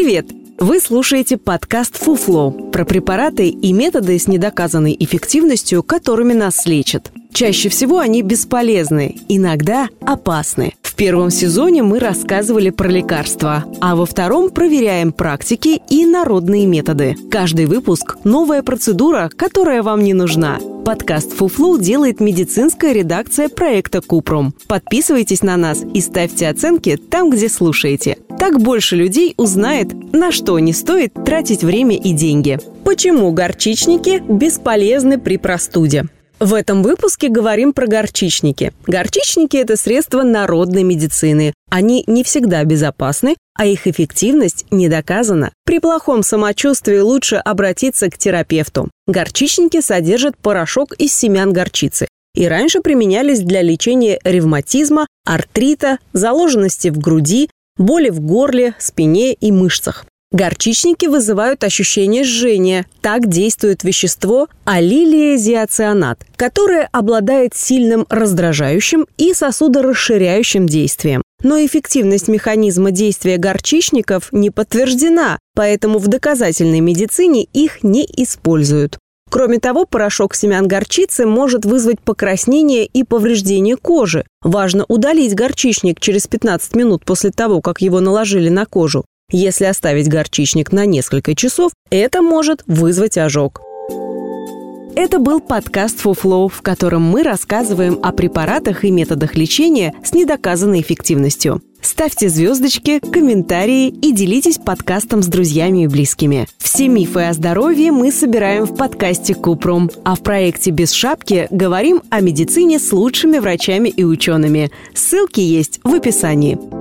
Привет! Вы слушаете подкаст «Фуфло» про препараты и методы с недоказанной эффективностью, которыми нас лечат. Чаще всего они бесполезны, иногда опасны. В первом сезоне мы рассказывали про лекарства, а во втором проверяем практики и народные методы. Каждый выпуск – новая процедура, которая вам не нужна. Подкаст «Фуфлу» делает медицинская редакция проекта «Купрум». Подписывайтесь на нас и ставьте оценки там, где слушаете. Так больше людей узнает, на что не стоит тратить время и деньги. Почему горчичники бесполезны при простуде? В этом выпуске говорим про горчичники. Горчичники – это средства народной медицины. Они не всегда безопасны, а их эффективность не доказана. При плохом самочувствии лучше обратиться к терапевту. Горчичники содержат порошок из семян горчицы и раньше применялись для лечения ревматизма, артрита, заложенности в груди, боли в горле, спине и мышцах. Горчичники вызывают ощущение жжения. Так действует вещество алилиезиоцианат, которое обладает сильным раздражающим и сосудорасширяющим действием. Но эффективность механизма действия горчичников не подтверждена, поэтому в доказательной медицине их не используют. Кроме того, порошок семян горчицы может вызвать покраснение и повреждение кожи. Важно удалить горчичник через 15 минут после того, как его наложили на кожу. Если оставить горчичник на несколько часов, это может вызвать ожог. Это был подкаст «Фуфлоу», в котором мы рассказываем о препаратах и методах лечения с недоказанной эффективностью. Ставьте звездочки, комментарии и делитесь подкастом с друзьями и близкими. Все мифы о здоровье мы собираем в подкасте Купрум, а в проекте «Без шапки» говорим о медицине с лучшими врачами и учеными. Ссылки есть в описании.